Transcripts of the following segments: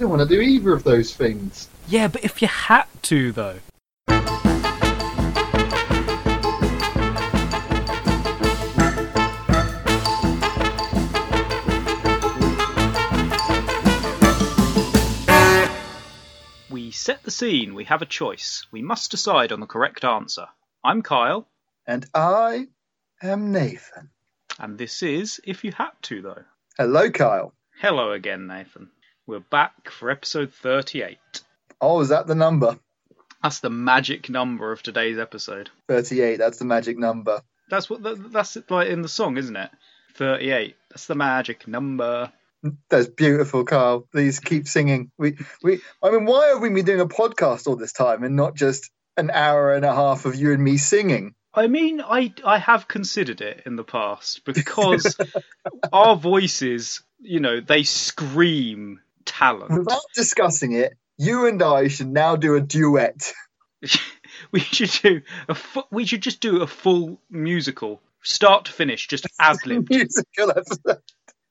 I don't want to do either of those things. Yeah, but if you had to, though. We set the scene, we have a choice. We must decide on the correct answer. I'm Kyle, And I am Nathan. and this is If You Had To, though. Hello, Kyle. Hello again, Nathan. We're back for episode 38. Oh, is that the number? That's the magic number of today's episode. 38, that's the magic number. That's what that, that's like in the song, isn't it? 38. That's the magic number. That's beautiful, Carl. Please keep singing. We, we. I mean, why have we been doing a podcast all this time and not just an hour and a half of you and me singing? I mean, I I have considered it in the past because our voices, you know, they scream talent. Without discussing it, you and I should now do a duet. we should do a fu- we should just do a full musical, start to finish, just ad lib. Musical episode.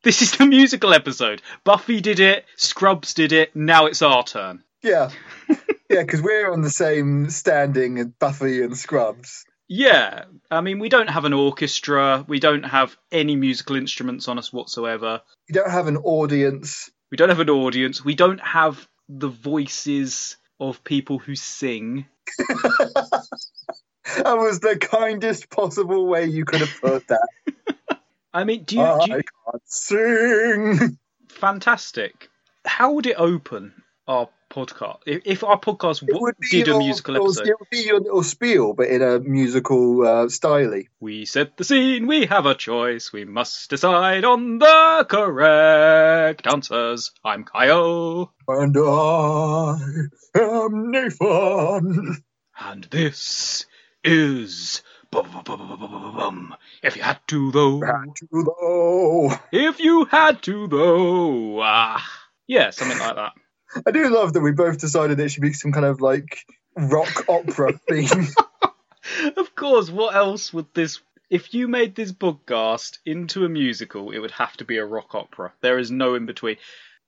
This is the musical episode. Buffy did it, Scrubs did it. Now it's our turn. Yeah, yeah, because we're on the same standing as Buffy and Scrubs. Yeah, I mean, we don't have an orchestra. We don't have any musical instruments on us whatsoever. We don't have an audience. We don't have an audience. We don't have the voices of people who sing. That was the kindest possible way you could have put that. I mean, do you, I do you can't sing. fantastic? How would it open our podcast if, if our podcast w- would be did a musical episode? It would be your little spiel, but in a musical uh, style. We set the scene. We have a choice. We must decide on the correct answers. I'm Kyle, And I am Nathan. and this is. Bum, If you had to, though. Had to though. If you had to, though. Ah. Yeah, something like that. I do love that we both decided it should be some kind of like rock opera theme. Of course, what else would this. If you made this podcast into a musical, it would have to be a rock opera. There is no in between.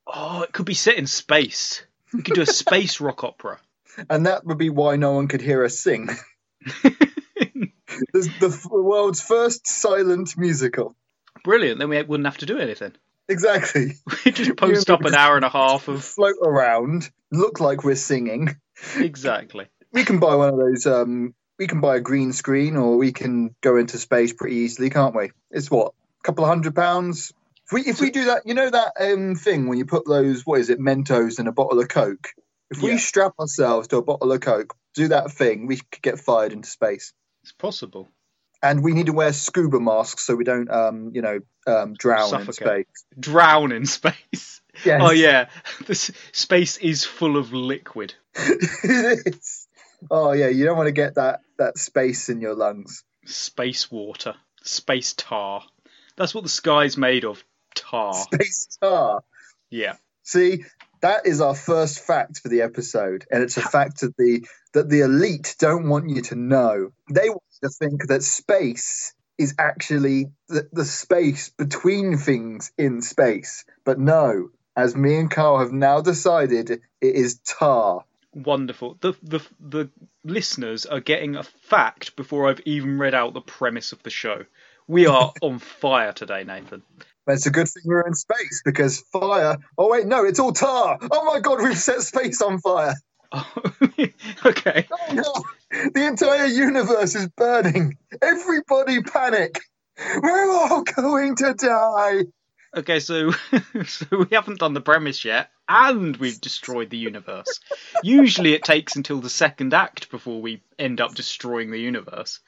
Oh, it could be set in space. We could do a space rock opera. and that would be why no one could hear us sing. Is the world's first silent musical. Brilliant. Then we wouldn't have to do anything. Exactly. We just post up an hour and a half of. Float around, look like we're singing. Exactly. We can buy one of those. Um, we can buy a green screen, or we can go into space pretty easily, can't we? It's what a couple of hundred pounds. If we if we do that, you know that um thing when you put those what is it Mentos in a bottle of Coke. If we Yeah. strap ourselves to a bottle of Coke, do that thing, we could get fired into space. It's possible. And we need to wear scuba masks so we don't, um, you know, um, drown in space. Drown in space. Yes. Oh, yeah. This space is full of liquid. it is. Oh yeah, you don't want to get that that space in your lungs. Space water. Space tar. That's what the sky's made of. Tar. Space tar. Yeah. See, that is our first fact for the episode, and it's a fact that the that the elite don't want you to know. They want to think that space is actually the, the space between things in space, but no. As me and Carl have now decided, it is tar. Wonderful. The the the listeners are getting a fact before I've even read out the premise of the show. We are on fire today, Nathan. But it's a good thing we're in space because fire. Oh wait, no, it's all tar. Oh my god, we've set space on fire. okay. Oh no, the entire universe is burning. Everybody panic. We're all going to die. Okay, so so we haven't done the premise yet, and we've destroyed the universe. Usually, it takes until the second act before we end up destroying the universe.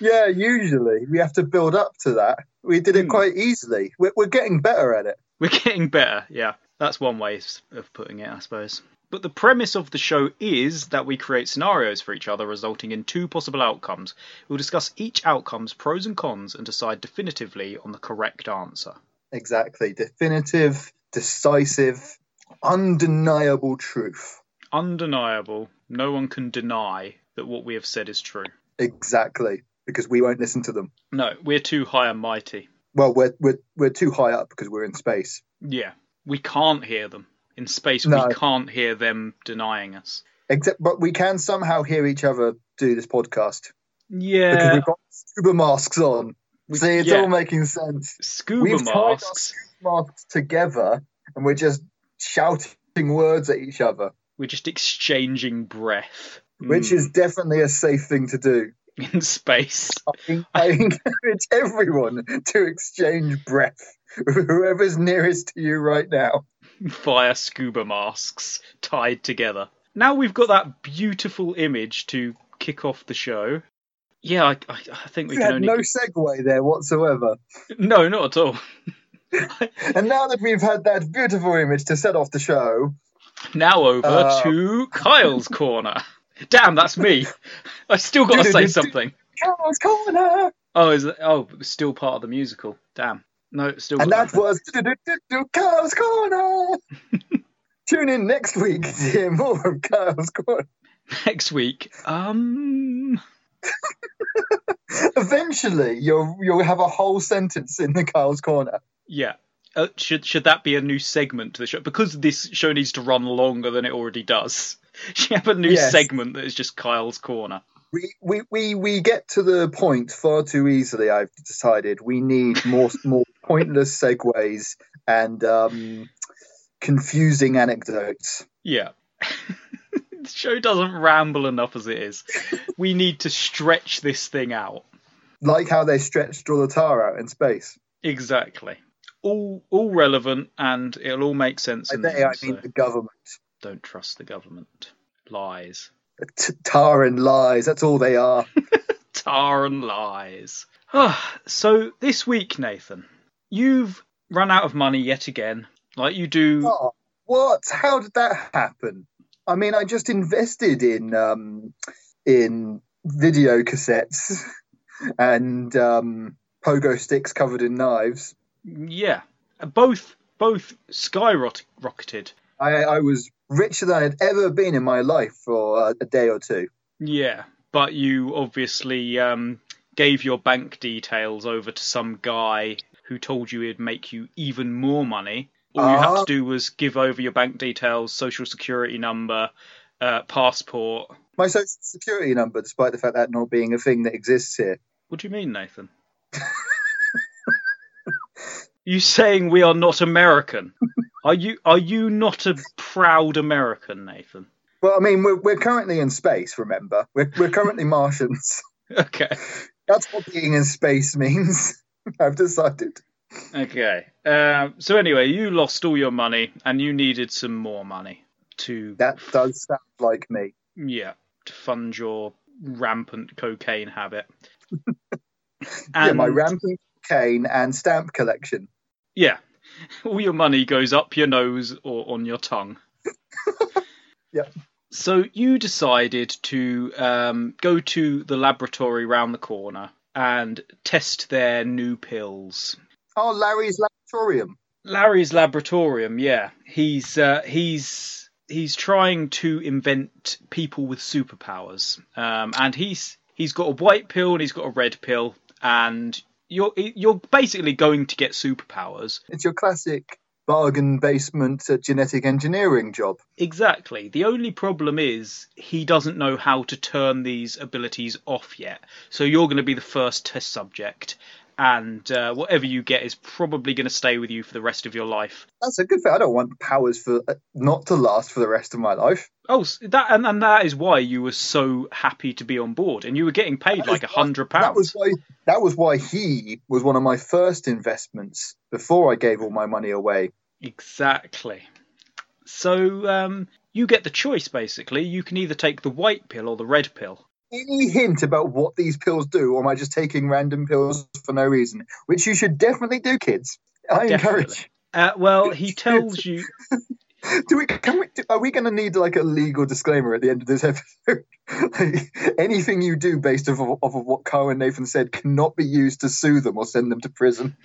Yeah, usually we have to build up to that. We did it Hmm. quite easily. We're, we're getting better at it. We're getting better, yeah. That's one way of putting it, I suppose. But the premise of the show is that we create scenarios for each other, resulting in two possible outcomes. We'll discuss each outcome's pros and cons and decide definitively on the correct answer. Exactly. Definitive, decisive, undeniable truth. Undeniable, no one can deny that what we have said is true. Exactly. Because we won't listen to them. No, we're too high and mighty. Well, we're, we're, we're too high up because we're in space. Yeah, we can't hear them. In space, No. we can't hear them denying us. Except, but we can somehow hear each other do this podcast Yeah, because we've got scuba masks on. we- See, it's yeah. all making sense. scuba We've tied our masks. Masks together, and we're just shouting words at each other, We're just exchanging breath. which Mm, is definitely a safe thing to do. in space. I, I encourage everyone to exchange breath with whoever's nearest to you right now. Via scuba masks tied together. Now we've got that beautiful image to kick off the show. Yeah, I, I, I think we We can had only. no segue there whatsoever. No, not at all. And now that we've had that beautiful image to set off the show, Now over Uh, to Kyle's corner. Damn, that's me. I still got to say something. Carl's Corner! Oh, is it? Oh, still part of the musical. Damn. No, it's still. And that was Carl's Corner! Tune in next week to hear more of Carl's Corner. next week. Um. Eventually, you'll you'll have a whole sentence in the Carl's Corner. Yeah. Uh, should should that be a new segment to the show? Because this show needs to run longer than it already does. Should you have a new Yes. segment that is just Kyle's corner? We, we, we, we get to the point far too easily. I've decided we need more more pointless segues and um, confusing anecdotes. Yeah. the show doesn't ramble enough as it is. We need to stretch this thing out. Like how they stretched all the tar out in space. Exactly. All all relevant and it'll all make sense By in the they, I mean so the government. don't trust the government. Lies. T- tar and lies, that's all they are. Tar and lies. So this week, Nathan, you've run out of money yet again. Like you do Oh, what? How did that happen? I mean, I just invested in um, in video cassettes and um, pogo sticks covered in knives. Yeah. Both both skyrocketed. I, I was richer than I'd ever been in my life for uh, a day or two. Yeah, but you obviously um, gave your bank details over to some guy who told you he'd make you even more money. All you had Ah. to do was give over your bank details, social security number, uh, passport. My social security number, despite the fact that not being a thing that exists here. What do you mean, Nathan? you saying we are not American? Are you are you not a proud American, Nathan? Well, I mean, we're, we're currently in space, remember? We're, we're currently Martians. Okay. That's what being in space means. I've decided. Okay. Um, so anyway, you lost all your money and you needed some more money to That does sound like me. yeah to fund your rampant cocaine habit. yeah, my rampant cocaine and stamp collection. Yeah, all your money goes up your nose or on your tongue. Yep. So you decided to um, go to the laboratory round the corner and test their new pills. Oh, Larry's laboratorium. Larry's laboratorium, yeah. He's uh, he's he's trying to invent people with superpowers, um, and he's he's got a white pill and he's got a red pill, and you're you're basically going to get superpowers. It's your classic bargain basement uh, genetic engineering job. Exactly. The only problem is he doesn't know how to turn these abilities off yet. So you're going to be the first test subject, and uh, whatever you get is probably going to stay with you for the rest of your life. That's a good thing. I don't want powers for uh, not to last for the rest of my life. Oh, that and, and that is why you were so happy to be on board, and you were getting paid That like a hundred That was why. That was why he was one of my first investments before I gave all my money away. Exactly. So um, you get the choice. Basically, you can either take the white pill or the red pill. Any hint about what these pills do, or am I just taking random pills for no reason? Which you should definitely do, kids. I Definitely. encourage. Uh, well, he tells you. Do we? Can we? Are we going to need like a legal disclaimer at the end of this episode? like, anything you do based off of, off of what Carl and Nathan said cannot be used to sue them or send them to prison.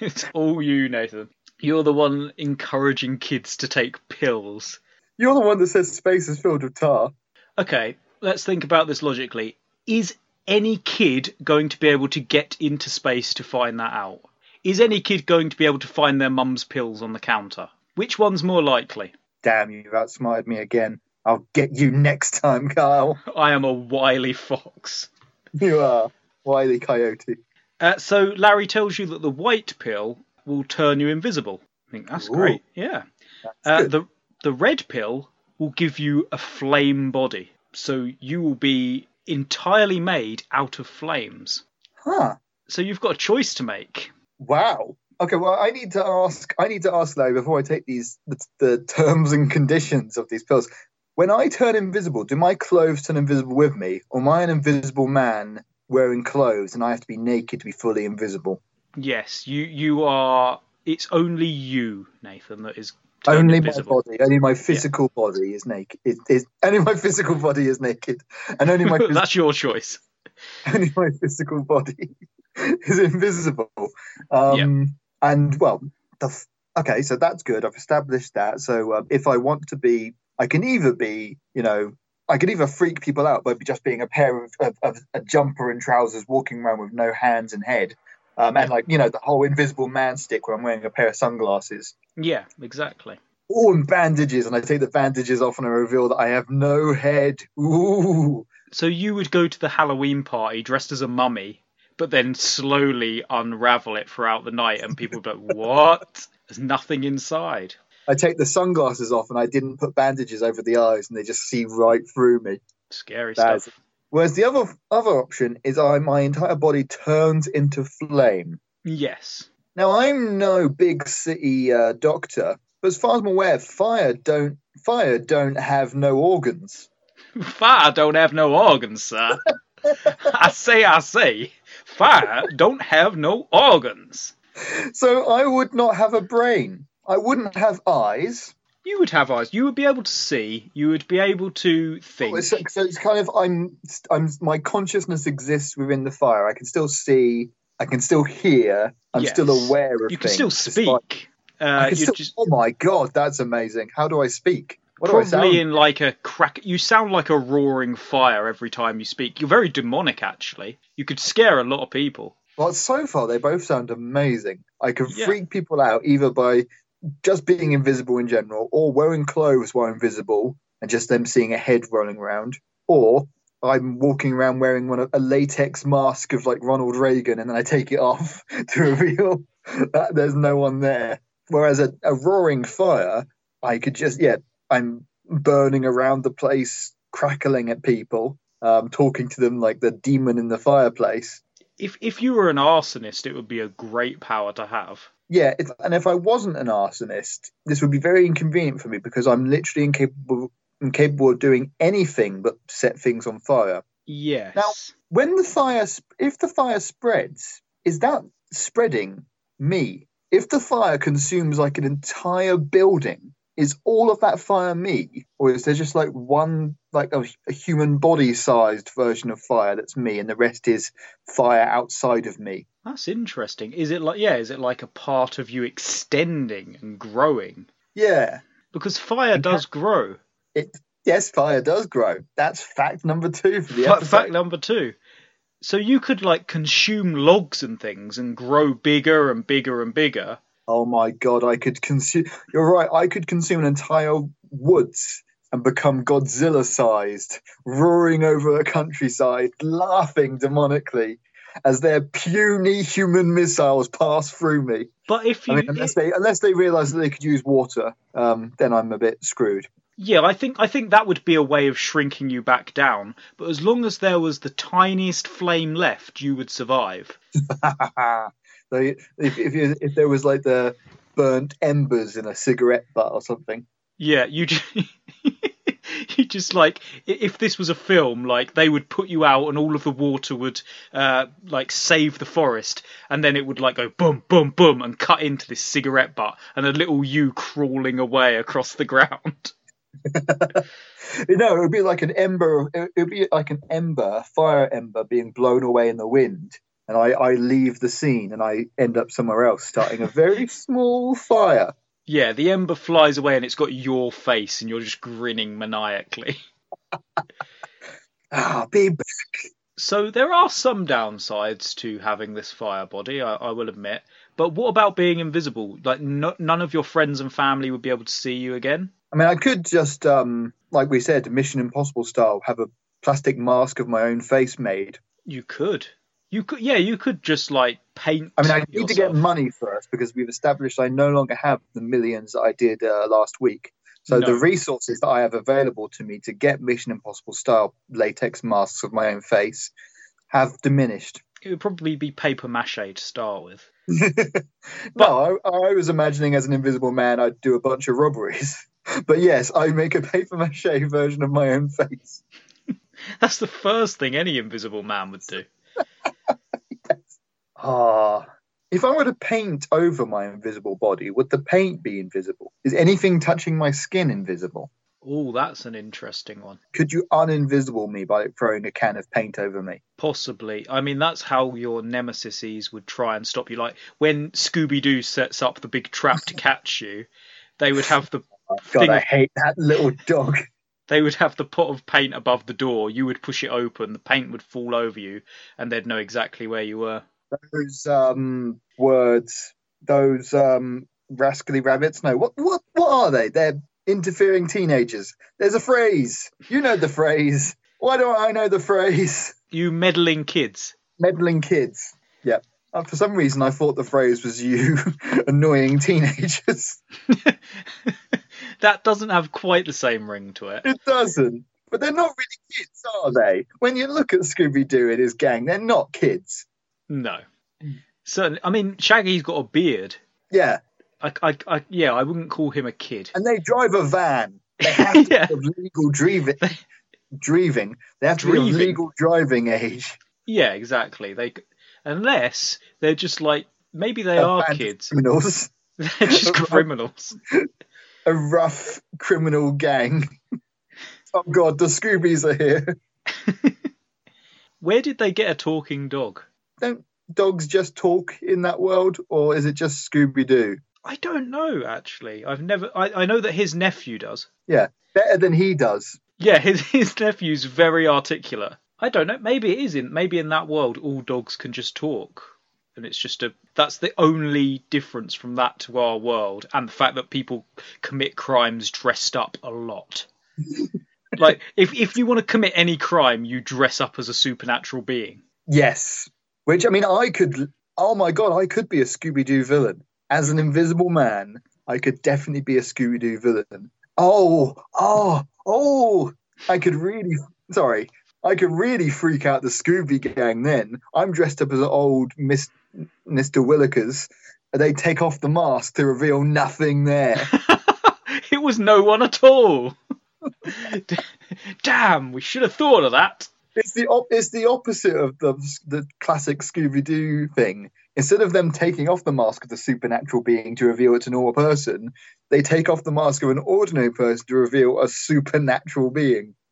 It's all you, Nathan. You're the one encouraging kids to take pills. You're the one that says space is filled with tar. Okay, let's think about this logically. Is any kid going to be able to get into space to find that out? Is any kid going to be able to find their mum's pills on the counter? Which one's more likely? Damn, you've outsmarted me again. I'll get you next time, Kyle. I am a wily fox. You are. Wily Coyote. Uh, so Larry tells you that the white pill will turn you invisible. I think that's Ooh. great. Yeah. That's Uh, the the red pill will give you a flame body, so you will be entirely made out of flames. Huh. So you've got a choice to make. Wow. Okay, well, I need to ask. I need to ask Larry before I take these the, the terms and conditions of these pills. When I turn invisible, do my clothes turn invisible with me, or am I an invisible man wearing clothes and I have to be naked to be fully invisible? Yes, you you are. It's only you, Nathan, that is only invisible. my body, only my physical body is naked. Is, is only my physical body is naked, and only my phys- That's your choice. only my physical body is invisible. Um, And well, the f- okay, so that's good. I've established that. So uh, if I want to be, I can either be, you know, I can either freak people out by just being a pair of, of, of a jumper and trousers, walking around with no hands and head, um, and like you know the whole invisible man stick where I'm wearing a pair of sunglasses. Yeah, exactly. All in bandages, and I take the bandages off and I reveal that I have no head. Ooh. So you would go to the Halloween party dressed as a mummy, but then slowly unravel it throughout the night, and people would be like, "What? There's nothing inside." I take the sunglasses off and I didn't put bandages over the eyes and they just see right through me. Scary That stuff. Whereas the other other option is I my entire body turns into flame. Yes. Now I'm no big city uh, doctor, but as far as I'm aware, fire don't fire don't have no organs. Fire don't have no organs, sir. I say, I say, fire don't have no organs. So I would not have a brain. I wouldn't have eyes. You would have eyes. You would be able to see. You would be able to think. So, so it's kind of I'm I'm my consciousness exists within the fire. I can still see. I can still hear. I'm still aware of You can still speak. Uh, still- just Oh my god, that's amazing! How do I speak? What do I probably in like a crack. You sound like a roaring fire every time you speak. You're very demonic, actually. You could scare a lot of people. Well, so far they both sound amazing. I can Yeah. freak people out either by just being invisible in general, or wearing clothes while invisible and just them seeing a head rolling around, or I'm walking around wearing one of, a latex mask of like Ronald Reagan, and then I take it off to reveal that there's no one there. Whereas a, a roaring fire, I could just yeah, I'm burning around the place, crackling at people, um, talking to them like the demon in the fireplace. If if you were an arsonist, it would be a great power to have. Yeah, and if I wasn't an arsonist, this would be very inconvenient for me because I'm literally incapable incapable of doing anything but set things on fire. Yes. Now- When the fire, if the fire spreads, is that spreading me? If the fire consumes like an entire building, is all of that fire me, or is there just like one, like a, a human body-sized version of fire that's me, and the rest is fire outside of me? That's interesting. Is it like yeah? Is it like a part of you extending and growing? Yeah. Because fire does grow. It yes, fire does grow. That's fact number two for the Fa- episode. fact number two. So you could like consume logs and things and grow bigger and bigger and bigger. oh my god, I could consume. You're right. I could consume an entire woods and become Godzilla-sized, roaring over a countryside, laughing demonically as their puny human missiles pass through me. But if you, I mean, unless they unless they realise that they could use water, um, then I'm a bit screwed. yeah, I think I think that would be a way of shrinking you back down. But as long as there was the tiniest flame left, you would survive. so if if, you, if there was like the burnt embers in a cigarette butt or something. Yeah, you just, you just like if this was a film, like they would put you out and all of the water would uh, like save the forest, and then it would like go boom, boom, boom, and cut into this cigarette butt, and a little you crawling away across the ground. You know, it would be like an ember. It would be like an ember, fire ember, being blown away in the wind, and I, I leave the scene and I end up somewhere else, starting a very small fire. Yeah, the ember flies away and it's got your face, and you're just grinning maniacally. Ah, be back. So there are some downsides to having this fire body, I, I will admit. But what about being invisible? Like, no, none of your friends and family would be able to see you again. I mean, I could just, um, like we said, Mission Impossible style, have a plastic mask of my own face made. You could. You could, yeah, you could just like paint. I mean, I need yourself. to get money first because we've established I no longer have the millions that I did uh, last week. So No. the resources that I have available to me to get Mission Impossible style latex masks of my own face have diminished. It would probably be paper mache to start with. no, I, I was imagining as an invisible man I'd do a bunch of robberies. But yes, I make a paper mache version of my own face. That's the first thing any invisible man would do. Ah, if I were to paint over my invisible body, would the paint be invisible? Is anything touching my skin invisible? Oh, that's an interesting one. Could you uninvisible me by throwing a can of paint over me? Possibly. I mean, that's how your nemesises would try and stop you. Like when Scooby Doo sets up the big trap to catch you, they would have the God, thing I hate that little dog. they would have the pot of paint above the door. You would push it open, the paint would fall over you, and they'd know exactly where you were. Those um, words, those um, rascally rabbits. No, what what what are they? They're interfering teenagers. There's a phrase. You know the phrase. Why don't I know the phrase? You meddling kids. Meddling kids. Yep. Uh, for some reason, I thought the phrase was you annoying teenagers. that doesn't have quite the same ring to it. It doesn't. But they're not really kids, are they? When you look at Scooby Doo and his gang, they're not kids. No. Certainly. I mean, Shaggy's got a beard. Yeah. I, I, I, yeah, I wouldn't call him a kid. And they drive a van. They have to Yeah. be of legal driving. Driving. They have to be of legal driving age. Yeah, exactly. They, unless they're just like maybe they A are kids. Criminals. They're just criminals. A rough criminal gang. oh God, the Scoobies are here. Where did they get a talking dog? Don't dogs just talk in that world, or is it just Scooby Doo? I don't know. Actually, I've never. I, I know that his nephew does. Yeah, better than he does. Yeah, his his nephew's very articulate. I don't know. Maybe it is in maybe in that world all dogs can just talk, and it's just a that's the only difference from that to our world, and the fact that people commit crimes dressed up a lot. like if if you want to commit any crime, you dress up as a supernatural being. Yes. Which I mean, I could. Oh my God, I could be a Scooby Doo villain as an invisible man. I could definitely be a Scooby Doo villain. Oh, oh, oh! I could really. Sorry, I could really freak out the Scooby Gang. Then I'm dressed up as an old Miss, Mister Willikers. They take off the mask to reveal nothing there. it was no one at all. Damn, we should have thought of that. It's the op- it's the opposite of the the classic Scooby Doo thing. Instead of them taking off the mask of the supernatural being to reveal it's a normal person, they take off the mask of an ordinary person to reveal a supernatural being.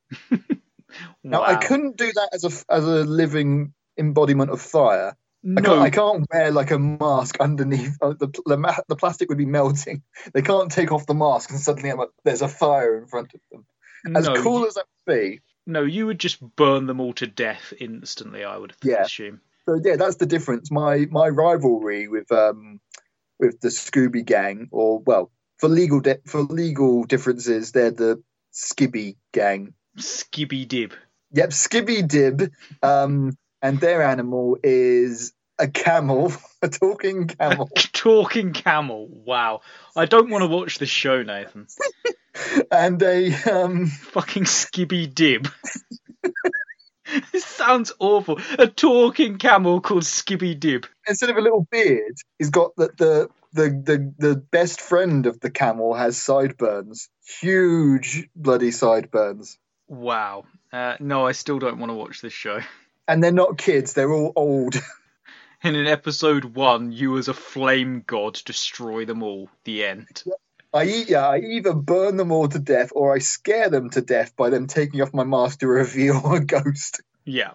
Now I couldn't do that as a as a living embodiment of fire. I No, can't, I can't wear like a mask underneath. Uh, the, the the plastic would be melting. They can't take off the mask and suddenly there's a fire in front of them. As no, cool as that would be, no, you would just burn them all to death instantly. I would Yeah. assume. So yeah, that's the difference. My my rivalry with um with the Scooby Gang, or well, for legal de- for legal differences, they're the Skibby Gang. Skibby dib. Yep, Skibby Dib, um, and their animal is a camel, a talking camel, Talking camel. Wow. I don't want to watch this show, Nathan. and a um. Fucking Skibby dib. this sounds awful. A talking camel called Skibby dib. Instead of a little beard, he's got the the. The, the the best friend of the camel has sideburns, huge bloody sideburns, Wow. Uh, no, I still don't want to watch this show. and they're not kids; they're all old. And in episode one, you as a flame god destroy them all. The end. I yeah, I either burn them all to death or I scare them to death by them taking off my mask to reveal a ghost. Yeah.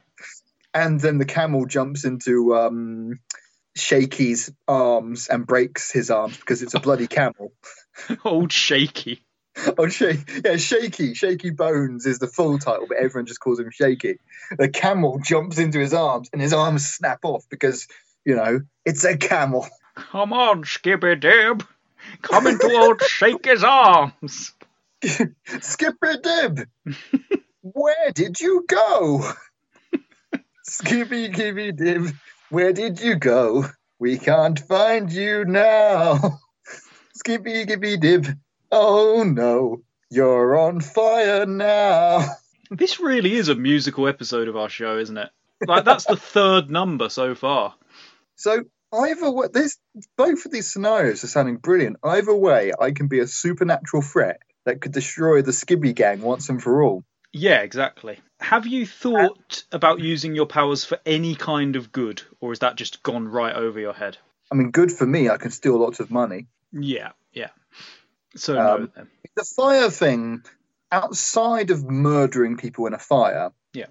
And then the camel jumps into um, Shaky's arms and breaks his arms because it's a bloody camel. Old shaky. Oh, Shaky, yeah, Shaky, Shaky Bones is the full title, but everyone just calls him Shaky. The camel jumps into his arms and his arms snap off because, you know, it's a camel. Come on, Skippy Dib. Come into old Shaky's arms. Skippy Dib, where did you go? Skippy Gibby Dib, where did you go? We can't find you now. Skippy Gibby Dib, oh no, you're on fire now. This really is a musical episode of our show, isn't it? Like that's the third number so far. So either way, this both of these scenarios are sounding brilliant. Either way, I can be a supernatural threat that could destroy the Skibby gang once and for all. Yeah, exactly. Have you thought uh, about using your powers for any kind of good, or is that just gone right over your head? I mean, good for me. I can steal lots of money. Yeah, yeah. So Um, then. The fire thing, outside of murdering people in a fire, Yeah.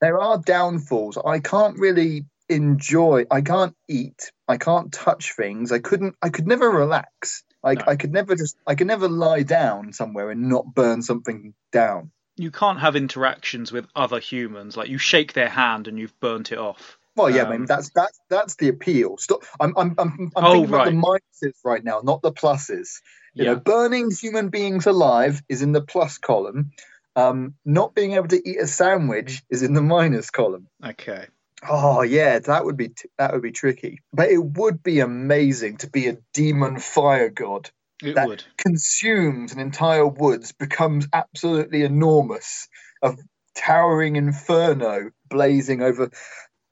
there are downfalls. I can't really enjoy. I can't eat. I can't touch things. I couldn't. I could never relax. Like No. I could never just. I could never lie down somewhere and not burn something down. You can't have interactions with other humans. Like you shake their hand and you've burnt it off. Well, yeah, Um, I mean that's that's that's the appeal. Stop. I'm I'm I'm, I'm Oh, thinking about the minuses right now, not the pluses. You Yeah. know, burning human beings alive is in the plus column. Um, not being able to eat a sandwich is in the minus column. Okay. Oh yeah, that would be t- that would be tricky. But it would be amazing to be a demon fire god It That- would. consumes an entire woods, becomes absolutely enormous, a towering inferno blazing over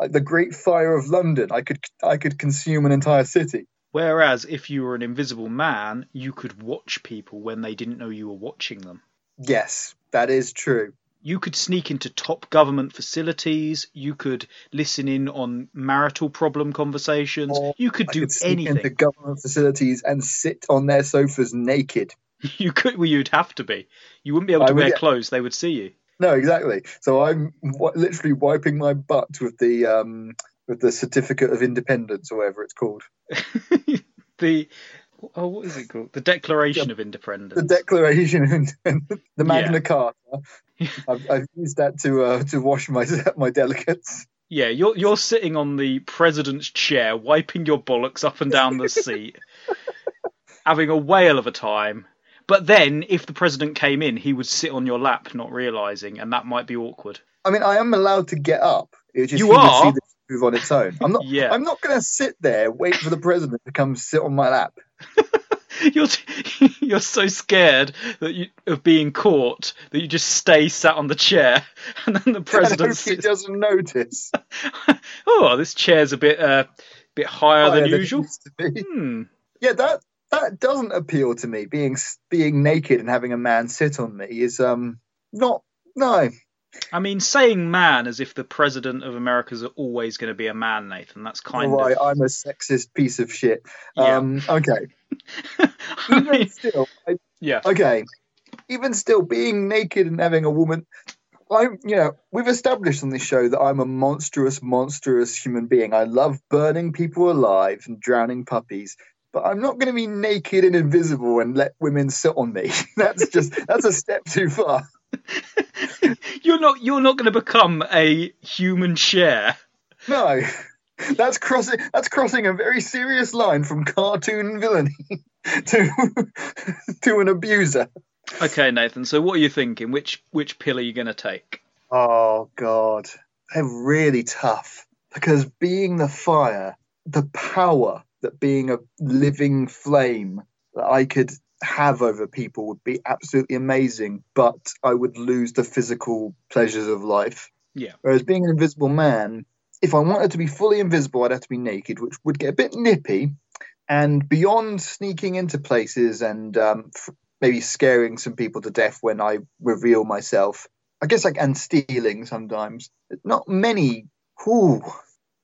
like the Great Fire of London. I could I could consume an entire city. Whereas if you were an invisible man, you could watch people when they didn't know you were watching them. Yes, that is true. You could sneak into top government facilities. You could listen in on marital problem conversations. Or you could I do could sneak anything. into government facilities and sit on their sofas naked. You could. Well, you'd have to be. You wouldn't be able I to would, wear yeah. clothes. They would see you. No, exactly. So I'm w- literally wiping my butt with the um with the certificate of independence or whatever it's called. the oh, what is it called? The Declaration of Independence. The Declaration of Independence, the Magna Yeah. Carta. I've, I've used that to uh, to wash my my delegates. Yeah, you're you're sitting on the president's chair, wiping your bollocks up and down the seat, having a whale of a time. But then, if the president came in, he would sit on your lap, not realizing, and that might be awkward. I mean, I am allowed to get up. Just You are? this move on its own. I'm not. Yeah. I'm not going to sit there wait for the president to come sit on my lap. You're you're so scared that you of being caught that you just stay sat on the chair, and then the president he sits. doesn't notice. oh, this chair's a bit uh, bit higher Higher than it usual. used to be. Hmm. Yeah, that that doesn't appeal to me. Being being naked and having a man sit on me is um not no. I mean, saying man as if the president of America is always going to be a man, Nathan. That's kind right, of. Right, I'm a sexist piece of shit. Yeah. Um, okay. Even mean, still, I, yeah. okay. Even still, being naked and having a woman, I'm you know we've established on this show that I'm a monstrous, monstrous human being. I love burning people alive and drowning puppies. But I'm not going to be naked and invisible and let women sit on me. That's just that's a step too far. you're not. You're not going to become a human share. No, that's crossing. That's crossing a very serious line from cartoon villainy to to an abuser. Okay, Nathan. So what are you thinking? Which which pill are you going to take? Oh God, they're really tough because being the fire, the power that being a living flame that I could have over people would be absolutely amazing, but I would lose the physical pleasures of life. Yeah. Whereas being an invisible man, if I wanted to be fully invisible, I'd have to be naked, which would get a bit nippy. And beyond sneaking into places and um, f- maybe scaring some people to death when I reveal myself, I guess like and stealing sometimes. Not many.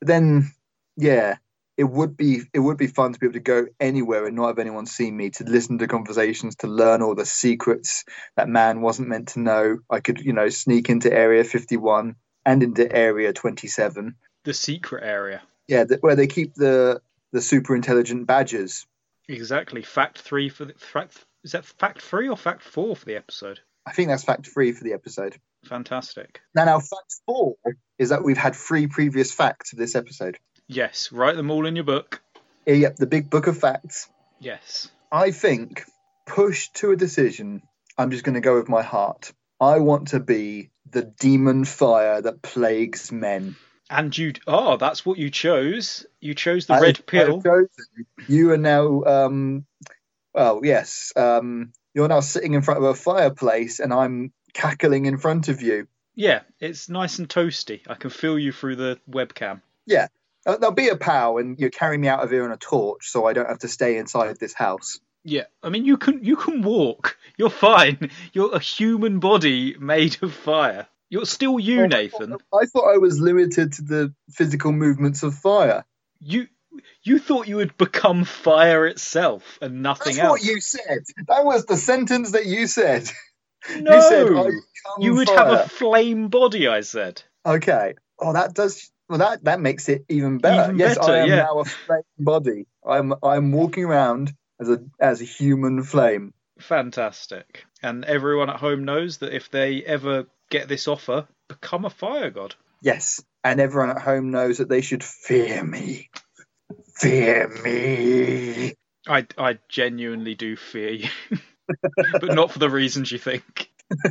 But then, yeah, it would be it would be fun to be able to go anywhere and not have anyone see me. To listen to conversations, to learn all the secrets that man wasn't meant to know. I could, you know, sneak into Area Fifty One and into Area Twenty Seven. The secret area. Yeah, th- where they keep the the super intelligent badgers. Exactly. Fact three for the fact. Is that fact three or fact four for the episode? I think that's fact three for the episode. Fantastic. Now, now fact four is that we've had three previous facts of this episode. Yes. Write them all in your book. Yep, the big book of facts. Yes. I think, pushed to a decision, I'm just going to go with my heart. I want to be the demon fire that plagues men. And you, oh, that's what you chose. You chose the I- red pill. You are now, um, well, yes, um, you're now sitting in front of a fireplace, and I'm cackling in front of you. Yeah, it's nice and toasty. I can feel you through the webcam. Uh, Uh, there'll be a pow, and you carry me out of here on a torch, so I don't have to stay inside this house. Yeah, I mean you can you can walk. You're fine. You're a human body made of fire. You're still you, Oh, Nathan. I thought I was limited to the physical movements of fire. You you thought you would become fire itself and nothing That's else. what you said. That was the sentence that you said. no, You said you would fire. have a flame body. I said. Okay. Oh, that does. Well, that that makes it even better. Even yes, better, I am yeah. now a flame body. I'm I'm walking around as a as a human flame. Fantastic. And everyone at home knows that if they ever get this offer, become a fire god. Yes, and everyone at home knows that they should fear me. Fear me. I I genuinely do fear you, but not for the reasons you think.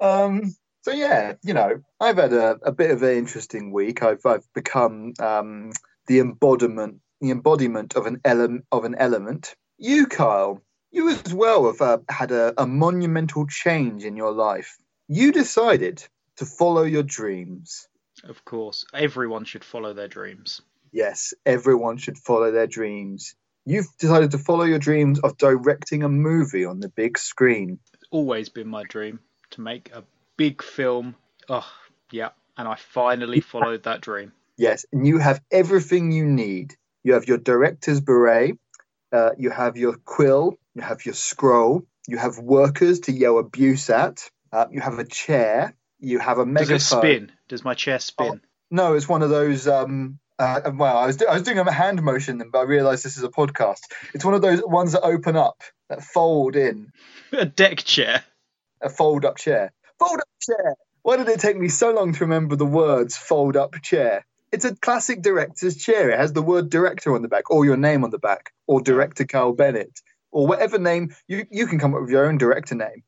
um. So yeah, you know, I've had a, a bit of an interesting week. I've I've become um the embodiment the embodiment of an element of an element. You, Kyle, you as well have uh, had a, a monumental change in your life. You decided to follow your dreams. Of course, everyone should follow their dreams. Yes, everyone should follow their dreams. You've decided to follow your dreams of directing a movie on the big screen. It's always been my dream to make a big film. Oh, yeah, and I finally followed that dream. Yes, and you have everything you need. You have your director's beret, uh, you have your quill, you have your scroll, you have workers to yell abuse at, uh, you have a chair, you have a Does megaphone. it spin? Does my chair spin? No, it's one of those. Um, uh, well, I was do- I was doing a hand motion, then, but I realised this is a podcast. It's one of those ones that open up, that fold in, A deck chair. a fold up chair. Fold up chair. Why did it take me so long to remember the words fold up chair? It's a classic director's chair. It has the word director on the back, or your name on the back, or director Carl Bennett, or whatever name you you can come up with your own director name.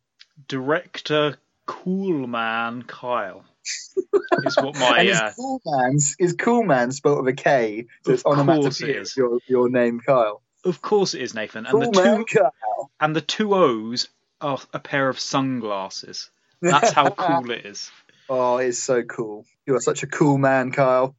Director Coolman Kyle is what my uh, is cool man's is cool man spelled with a K, so it's Of course onomatopoeia. it is. Your your name, Kyle. Of course it is, Nathan. And Cool the man, two Kyle. and the two O's are a pair of sunglasses. That's how cool it is. Oh, it's so cool. You are such a cool man, Kyle.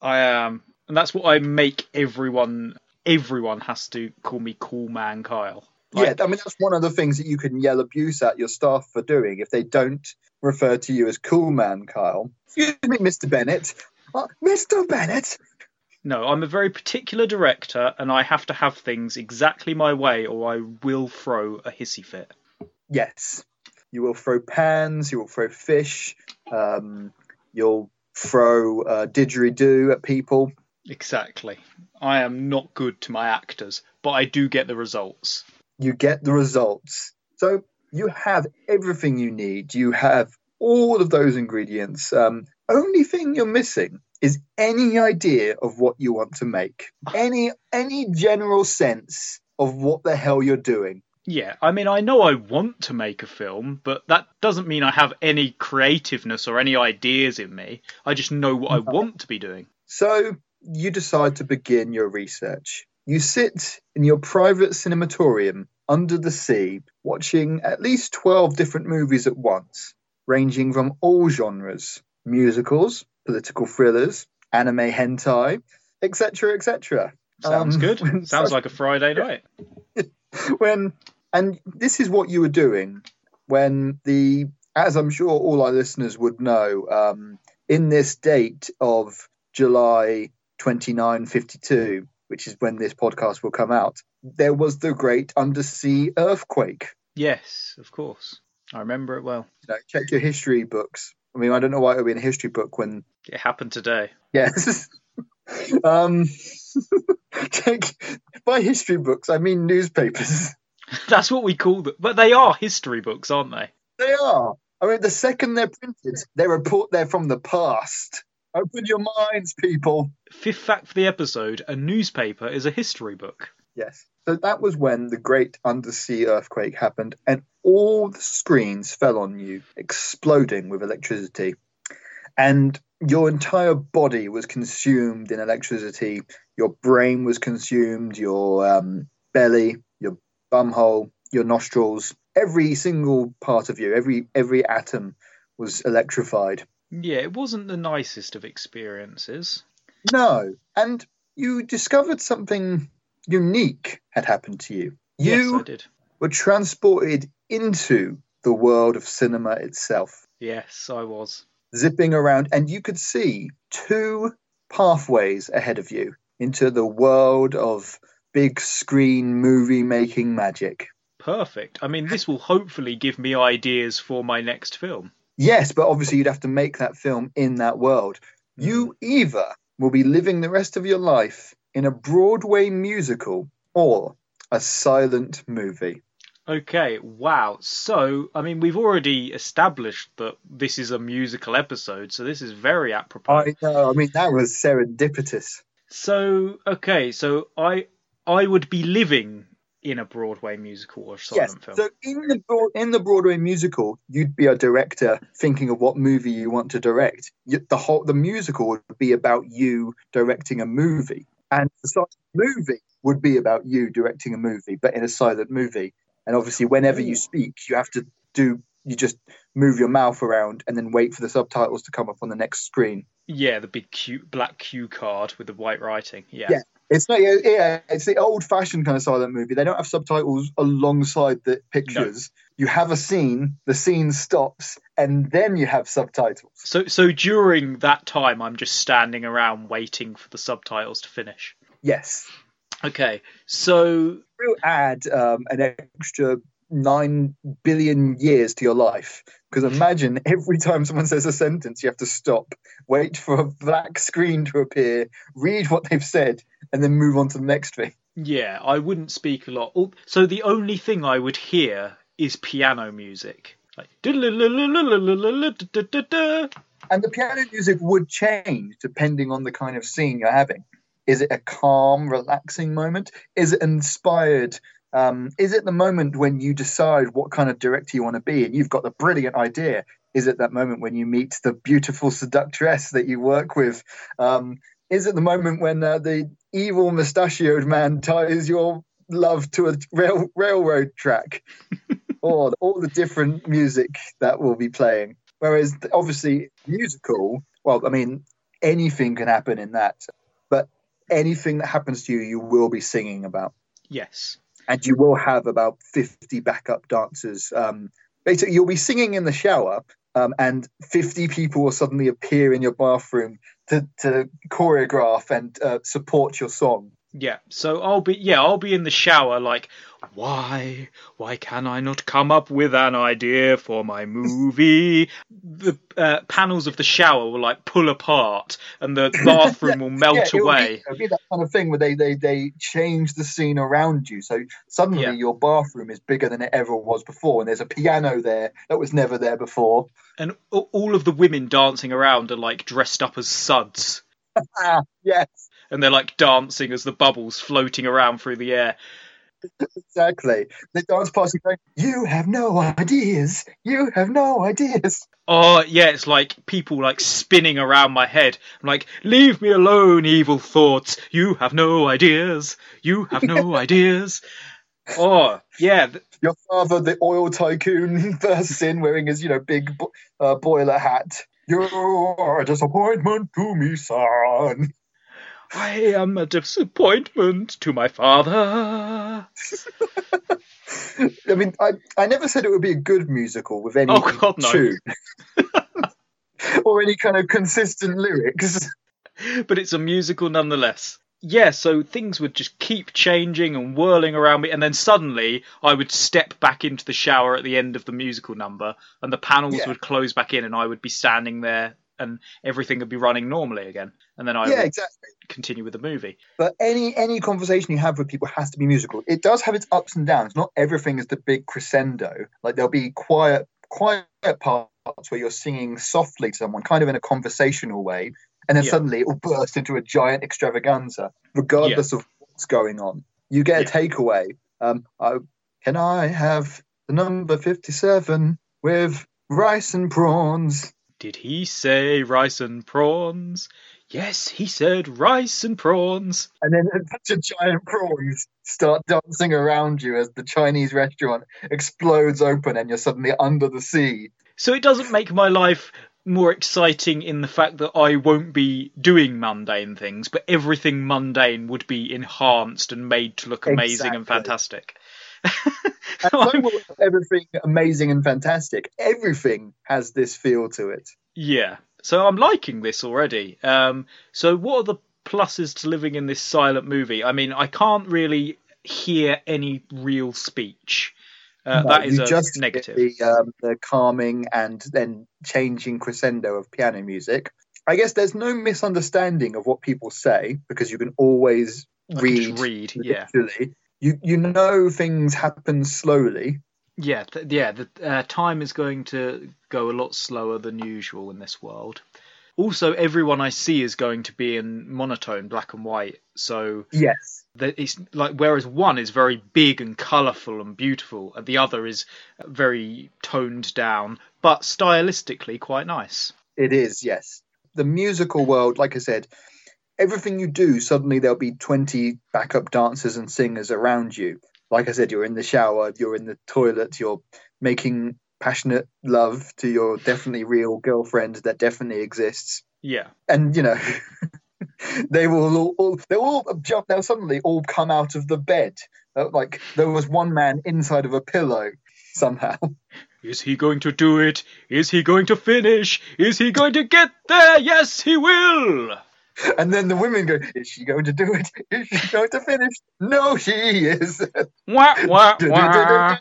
I am, and that's what I make everyone. Everyone has to call me Cool Man Kyle. Like, yeah, I mean that's one of the things that you can yell abuse at your staff for doing if they don't refer to you as cool man, Kyle. Excuse me, Mr. Bennett. Uh, Mr. Bennett. No, I'm a very particular director, and I have to have things exactly my way, or I will throw a hissy fit. Yes, you will throw pans. You will throw fish. Um, you'll throw uh, didgeridoo at people. Exactly. I am not good to my actors, but I do get the results. you get the results. So you have everything you need. You have all of those ingredients. Um, only thing you're missing is any idea of what you want to make. Any any general sense of what the hell you're doing. Yeah, I mean, I know I want to make a film, but that doesn't mean I have any creativeness or any ideas in me. I just know what I want to be doing. So you decide to begin your research. You sit in your private cinematorium under the sea, watching at least 12 different movies at once, ranging from all genres musicals, political thrillers, anime hentai, etc. etc. Sounds Um, good. Sounds like a Friday night. when and this is what you were doing when the as i'm sure all our listeners would know um, in this date of july 2952 which is when this podcast will come out there was the great undersea earthquake Yes, of course. I remember it well. you know, check your history books i mean i don't know why it would be in a history book when It happened today. yes um check by history books i mean newspapers That's what we call them. But they are history books, aren't they? They are. I mean, the second they're printed, they report they're from the past. Open your minds, people. Fifth fact for the episode a newspaper is a history book. Yes. So that was when the great undersea earthquake happened, and all the screens fell on you, exploding with electricity. And your entire body was consumed in electricity. Your brain was consumed, your um, belly, bumhole, your nostrils, every single part of you, every every atom was electrified. Yeah, it wasn't the nicest of experiences. No, and you discovered something unique had happened to you. You yes, I did. were transported into the world of cinema itself, Yes, I was. zipping around, and you could see two pathways ahead of you into the world of big screen movie making magic. Perfect. I mean, this will hopefully give me ideas for my next film. Yes, but obviously you'd have to make that film in that world. You mm. either will be living the rest of your life in a Broadway musical or a silent movie. Okay, wow. So, I mean, we've already established that this is a musical episode, so this is very apropos. I know. I mean, that was serendipitous. So, okay, so I I would be living in a Broadway musical or silent Yes. film. So in the Broad- in the Broadway musical, you'd be a director thinking of what movie you want to direct. The whole the musical would be about you directing a movie, and the silent movie would be about you directing a movie, but in a silent movie. And obviously, whenever you mm. speak, you have to do you just move your mouth around and then wait for the subtitles to come up on the next screen. Yeah, the big cue, black cue card with the white writing. Yeah. Yeah. It's not, yeah, yeah, it's the old-fashioned kind of silent movie. They don't have subtitles alongside the pictures. You have a scene, the scene stops, and then you have subtitles. So, so during that time, I'm just standing around waiting for the subtitles to finish. Yes, Okay, so we'll add um, an extra nine billion years to your life. Because imagine every time someone says a sentence, you have to stop, wait for a black screen to appear, read what they've said, and then move on to the next thing. yeah, I wouldn't speak a lot. So the only thing I would hear is piano music, like. And the piano music would change depending on the kind of scene you're having. Is it a calm, relaxing moment? Is it inspired? Um, is it the moment when you decide what kind of director you want to be and you've got the brilliant idea? Is it that moment when you meet the beautiful seductress that you work with? Um, is it the moment when uh, the evil mustachioed man ties your love to a rail- railroad track? or all the different music that will be playing. Whereas obviously musical, well, I mean, anything can happen in that, but anything that happens to you, you will be singing about, yes. And you will have about fifty backup dancers. Um, basically, you'll be singing in the shower, um, and fifty people will suddenly appear in your bathroom to, to choreograph and uh, support your song. Yeah, so I'll be yeah, I'll be in the shower like why why can I not come up with an idea for my movie? The uh, panels of the shower will like pull apart and the bathroom will melt Yeah, it'll be- away. It'll be that kind of thing where they, they, they change the scene around you. So suddenly Yeah. your bathroom is bigger than it ever was before, and there's a piano there that was never there before. And all of the women dancing around are like dressed up as suds yes, and they're like dancing as the bubbles floating around through the air. exactly. They dance past you going, You have no ideas. You have no ideas. Oh yeah, it's like people like spinning around my head. I'm like, leave me alone, evil thoughts. You have no ideas. You have no ideas. Oh yeah, Your father, the oil tycoon, bursts in wearing his, you know, big bo- uh, boiler hat. You're a disappointment to me, son. I am a disappointment to my father. I mean, I, I never said it would be a good musical with any Oh, God, no. tune or any kind of consistent lyrics. but it's a musical nonetheless. Yeah, so things would just keep changing and whirling around me, and then suddenly I would step back into the shower at the end of the musical number, and the panels Yeah. would close back in, and I would be standing there, and everything would be running normally again, and then I yeah, would exactly. continue with the movie. But any any conversation you have with people has to be musical. It does have its ups and downs. Not everything is the big crescendo. Like there'll be quiet quiet parts where you're singing softly to someone, kind of in a conversational way, and then Yeah. suddenly it will burst into a giant extravaganza, regardless of what's going on. You get a Yeah. takeaway. Um, I, can I have the number fifty-seven with rice and prawns? Did he say rice and prawns? Yes, he said rice and prawns. And then a bunch of giant prawns start dancing around you as the Chinese restaurant explodes open and you're suddenly under the sea. So it doesn't make my life more exciting in the fact that I won't be doing mundane things, but everything mundane would be enhanced and made to look amazing and fantastic. And so will everything amazing and fantastic. Everything has this feel to it. Yeah. So I'm liking this already. Um, so what are the pluses to living in this silent movie? I mean, I can't really hear any real speech. Uh, No, that is you a just get negative. The, um, the calming and then changing crescendo of piano music. I guess there's no misunderstanding of what people say because you can always I read, read. Yeah. You you know things happen slowly. Yeah. Th- yeah. The uh, time is going to go a lot slower than usual in this world. Also, everyone I see is going to be in monotone, black and white. So Yes. that it's like whereas one is very big and colourful and beautiful, and the other is very toned down, but stylistically quite nice. It is, yes. The musical world, like I said, everything you do, suddenly there'll be 20 backup dancers and singers around you. Like I said, you're in the shower, you're in the toilet, you're making passionate love to your definitely real girlfriend that definitely exists. Yeah, And, you know, they will all, all they'll all jump, they'll suddenly all come out of the bed. Uh, Like there was one man inside of a pillow somehow. is he going to do it? Is he going to finish? Is he going to get there? Yes, he will. And then the women go, Is she going to do it? Is she going to finish? No, she is. Wah wah wah.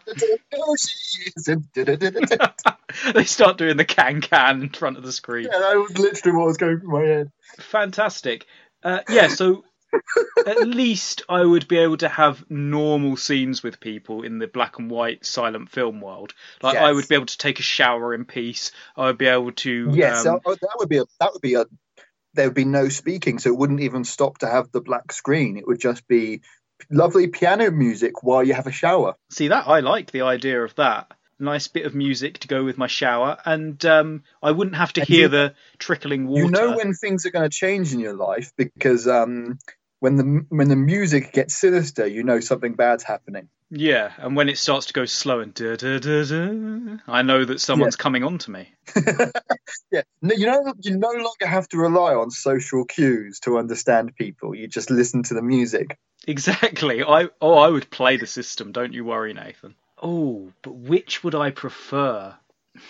no, she isn't. they start doing the can can in front of the screen. Yeah, that was literally what was going through my head. Fantastic. Uh, yeah, so at least I would be able to have normal scenes with people in the black and white silent film world. Like I would be able to take a shower in peace. I would be able to. Yes, um, that would be a that would be a there would be no speaking, so it wouldn't even stop to have the black screen. It would just be lovely piano music while you have a shower. see that I like the idea of that. Nice bit of music to go with my shower, and um, I wouldn't have to And hear you- the trickling water. You know when things are going to change in your life because um, when the when the music gets sinister, you know something bad's happening. Yeah, and when it starts to go slow and da da da da, I know that someone's coming on to me. Yeah, no, you know you no longer have to rely on social cues to understand people. You just listen to the music. Exactly. I oh, I would play the system. Don't you worry, Nathan. Oh, but which would I prefer?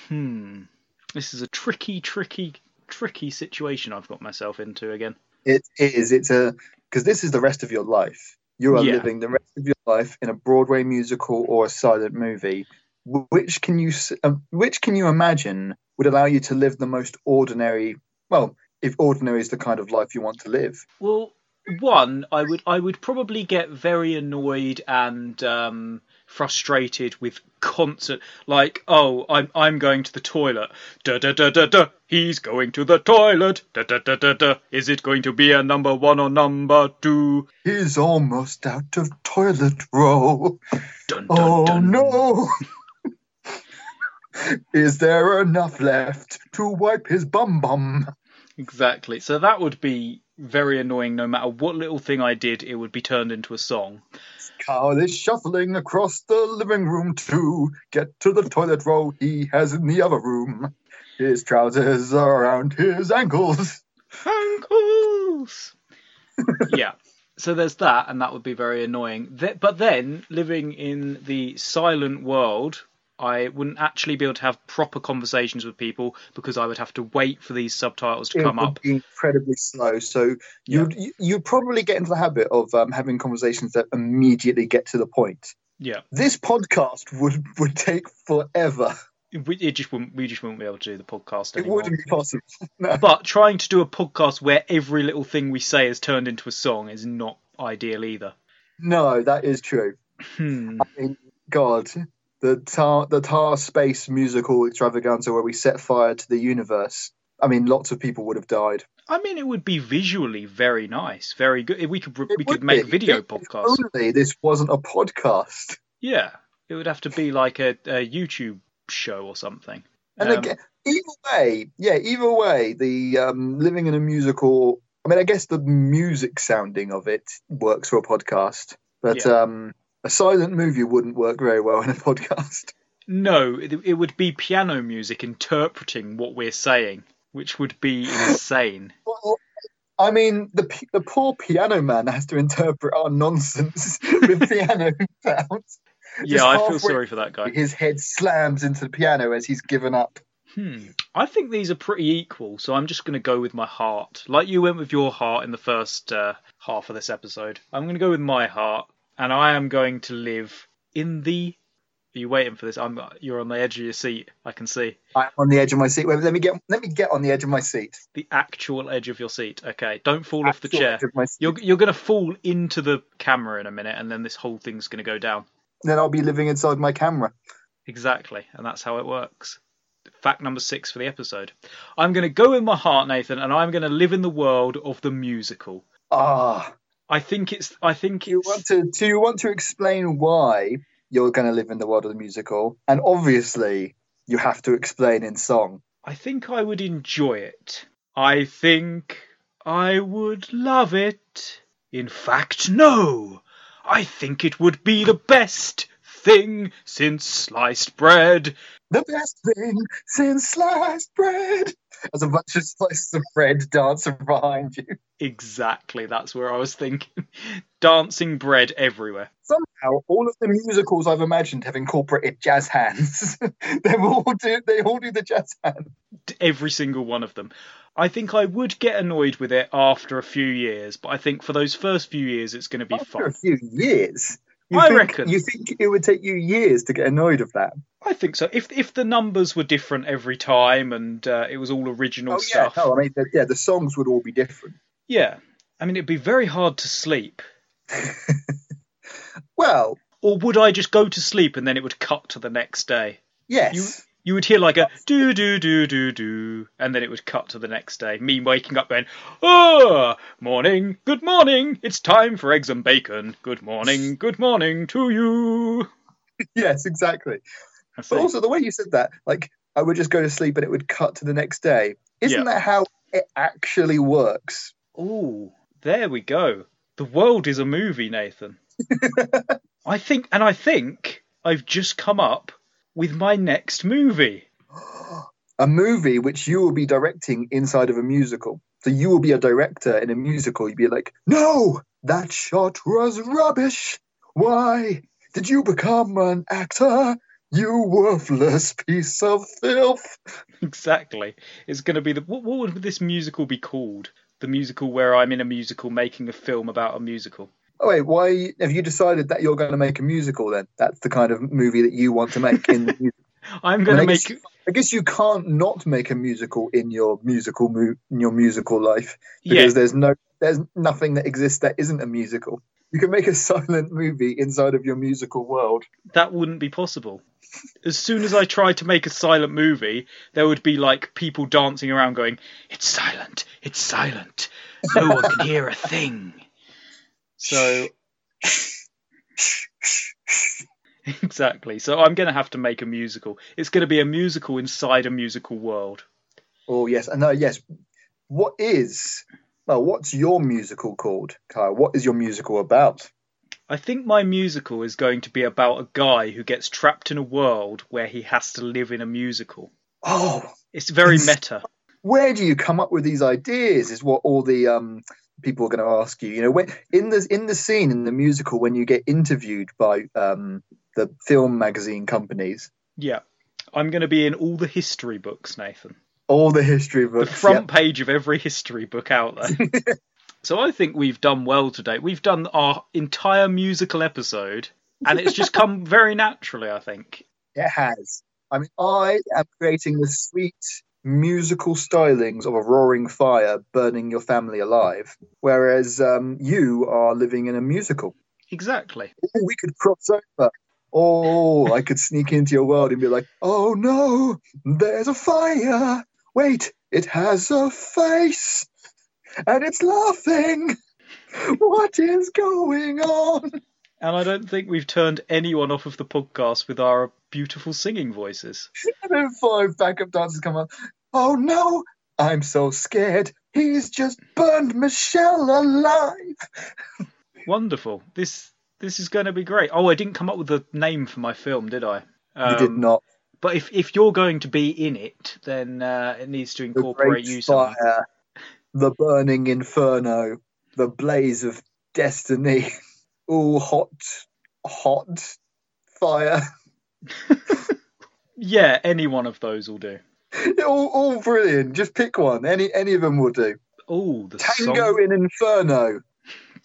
Hmm. This is a tricky, tricky, tricky situation I've got myself into again. It is. It's a because this is the rest of your life. You are Yeah. living the rest of your life in a Broadway musical or a silent movie. Which can you um, which can you imagine would allow you to live the most ordinary? Well, if ordinary is the kind of life you want to live. Well, one, I would I would probably get very annoyed and um, frustrated with constant like, oh, I'm I'm going to the toilet. Da da da da da. He's going to the toilet. Da da da da da. Is it going to be a number one or number two? He's almost out of toilet roll. Dun dun Oh dun. no! is there enough left to wipe his bum bum? Exactly. So that would be very annoying. No matter what little thing I did, it would be turned into a song. Carl is shuffling across the living room to get to the toilet roll he has in the other room. His trousers are around his ankles. Ankles. yeah. So there's that, and that would be very annoying. But then, living in the silent world, I wouldn't actually be able to have proper conversations with people because I would have to wait for these subtitles to It come up. be incredibly slow. So you'd you- you'd probably get into the habit of um, having conversations that immediately get to the point. Yeah. This podcast would would take forever. We, it just wouldn't, we just wouldn't be able to do the podcast It wouldn't be possible. No. But trying to do a podcast where every little thing we say is turned into a song is not ideal either. No, that is true. Hmm. I mean, God, the tar the tar space musical extravaganza where we set fire to the universe. I mean, lots of people would have died. I mean, it would be visually very nice, very good. We could we It could make be. video If podcasts. Only this wasn't a podcast. Yeah, it would have to be like a, a YouTube show or something. And Um, again, either way, yeah, either way, the um, living in a musical. I mean, I guess the music sounding of it works for a podcast, but Yeah. um, a silent movie wouldn't work very well in a podcast. No, it, it would be piano music interpreting what we're saying, which would be insane. Well, I mean, the the poor piano man has to interpret our nonsense with piano sounds. Yeah, I feel sorry for that guy. His head slams into the piano as he's given up. Hmm. I think these are pretty equal, so I'm just going to go with my heart. Like you went with your heart in the first uh, half of this episode. I'm going to go with my heart, and I am going to live in the. Are you waiting for this? I'm. You're on the edge of your seat. I can see I'm on the edge of my seat. Wait, let me get let me get on the edge of my seat. the actual edge of your seat. Okay, don't fall off the chair. of my seat. You're you're going to fall into the camera in a minute, and then this whole thing's going to go down. Then I'll be living inside my camera. Exactly, and that's how it works. Fact number six for the episode. I'm going to go in my heart, Nathan, and I'm going to live in the world of the musical. Ah, I think it's. I think you want to do you want to explain why you're going to live in the world of the musical? And obviously, you have to explain in song. I think I would enjoy it. I think I would love it. In fact, no. I think it would be the best thing since sliced bread. The best thing since sliced bread. As a bunch of slices of bread dancing behind you. Exactly, that's where I was thinking. Dancing bread everywhere. Somehow, all of the musicals I've imagined have incorporated jazz hands. they all do. They all do the jazz hand. every single one of them. I think I would get annoyed with it after a few years, but I think for those first few years it's going to be After a few years. You I think, reckon. You think it would take you years to get annoyed of that? I think so. If if the numbers were different every time and uh, it was all original Oh yeah, stuff, no, I mean, the, yeah, the songs would all be different. yeah. I mean, it'd be very hard to sleep. Well, Or would I just go to sleep and then it would cut to the next day? yes. You would hear like a do do do do do, and then it would cut to the next day. Me waking up going, oh, morning, good morning, it's time for eggs and bacon. Good morning, good morning to you. yes, exactly. But also the way you said that, like I would just go to sleep and it would cut to the next day. Isn't that how it actually works? Oh, there we go. The world is a movie, Nathan. I think, and I think I've just come up with my next movie. A movie which you will be directing inside of a musical. So you will be a director in a musical. You'd be like, no, that shot was rubbish. Why did you become an actor? You worthless piece of filth. Exactly. It's going to be the. What, what would this musical be called? The musical where I'm in a musical making a film about a musical. Oh wait, why have you decided that you're going to make a musical then? That's the kind of movie that you want to make in the musical. I'm going to make. I guess you can't not make a musical in your musical mo- in your musical life Yeah, because there's no there's nothing that exists that isn't a musical. You can make a silent movie inside of your musical world. that wouldn't be possible. As soon as I tried to make a silent movie, there would be like people dancing around going, It's silent, it's silent. No one can hear a thing. So, exactly. So, I'm going to have to make a musical. It's going to be a musical inside a musical world. Oh yes, and no, yes. What is well? What's your musical called, Kyle? What is your musical about? I think my musical is going to be about a guy who gets trapped in a world where he has to live in a musical. Oh, It's very Ins- meta. where do you come up with these ideas? Is what all the um people are going to ask you. You know, when in the in the scene in the musical when you get interviewed by um the film magazine companies, Yeah. I'm going to be in all the history books, Nathan. all the history books. The front page of every history book out there. so I think we've done well today. We've done our entire musical episode, and it's just come very naturally, I think. It has. I mean, I am creating the sweet musical stylings of a roaring fire burning your family alive, whereas um, you are living in a musical. Exactly. Oh, we could cross over. Oh, I could sneak into your world and be like, oh no, there's a fire. Wait, it has a face. and it's laughing. What is going on? And I don't think we've turned anyone off of the podcast with our beautiful singing voices. And then five backup dancers come up. Oh no, I'm so scared. He's just burned Michelle alive. Wonderful. This this is going to be great. Oh, I didn't come up with a name for my film, did I? you did Um, not. But if if you're going to be in it, then uh, it needs to incorporate you somehow. fire, the burning inferno, the blaze of destiny. All hot, hot fire. Yeah, any one of those will do. all, all brilliant. Just pick one. Any any of them will do. Oh, the Tango song. in Inferno.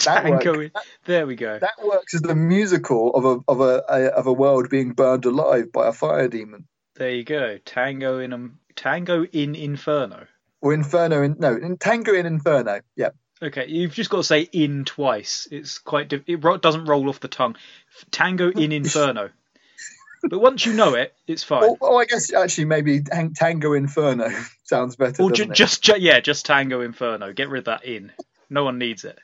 That Tango. works. in- There we go. That works as the musical of a of a, a of a world being burned alive by a fire demon. There you go. Tango in um, Tango in Inferno. Or Inferno in no, in Tango in Inferno. Yep. Okay, you've just got to say in twice. It's quite diff- it ro- doesn't roll off the tongue. Tango in Inferno. But once you know it, it's fine. Oh, oh, I guess actually maybe Tango Inferno sounds better. or ju- just ju- yeah, just Tango Inferno. Get rid of that in. No one needs it.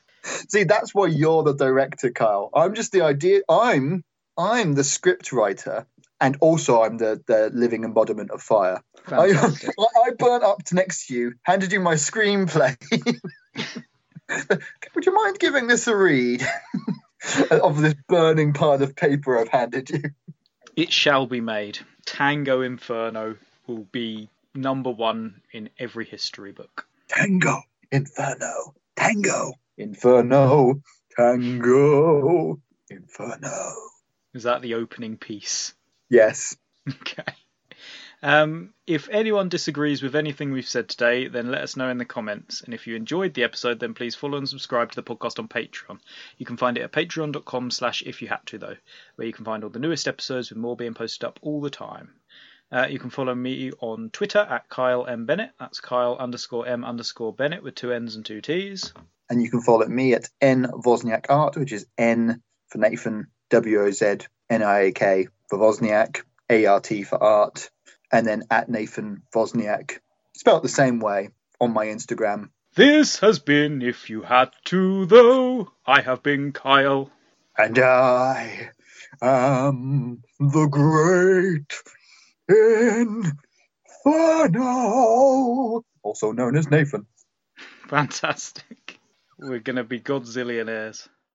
See, that's why you're the director, Kyle. I'm just the idea. I'm I'm the script writer, and also I'm the the living embodiment of fire. I. I burnt up to next to you, handed you my screenplay. Would you mind giving this a read of this burning pile of paper I've handed you? It shall be made. Tango Inferno will be number one in every history book. Tango, Inferno, Tango, Inferno, Tango, Inferno. Is that the opening piece? Yes. Okay. Um, if anyone disagrees with anything we've said today, then let us know in the comments. And if you enjoyed the episode, then please follow and subscribe to the podcast on Patreon. You can find it at patreon.com slash if you had to though, where you can find all the newest episodes with more being posted up all the time. Uh, you can follow me on Twitter at Kyle M Bennett. That's Kyle underscore M underscore Bennett with two N's and two T's. And you can follow me at N Wozniak Art, which is N for Nathan, W O Z N I A K for Wozniak, A R T for art, and then at Nathan Wozniak, spelled the same way on my Instagram. This has been If You Had To Though. I have been Kyle. And I am the great Inferno, also known as Nathan. Fantastic. We're going to be Godzillionaires.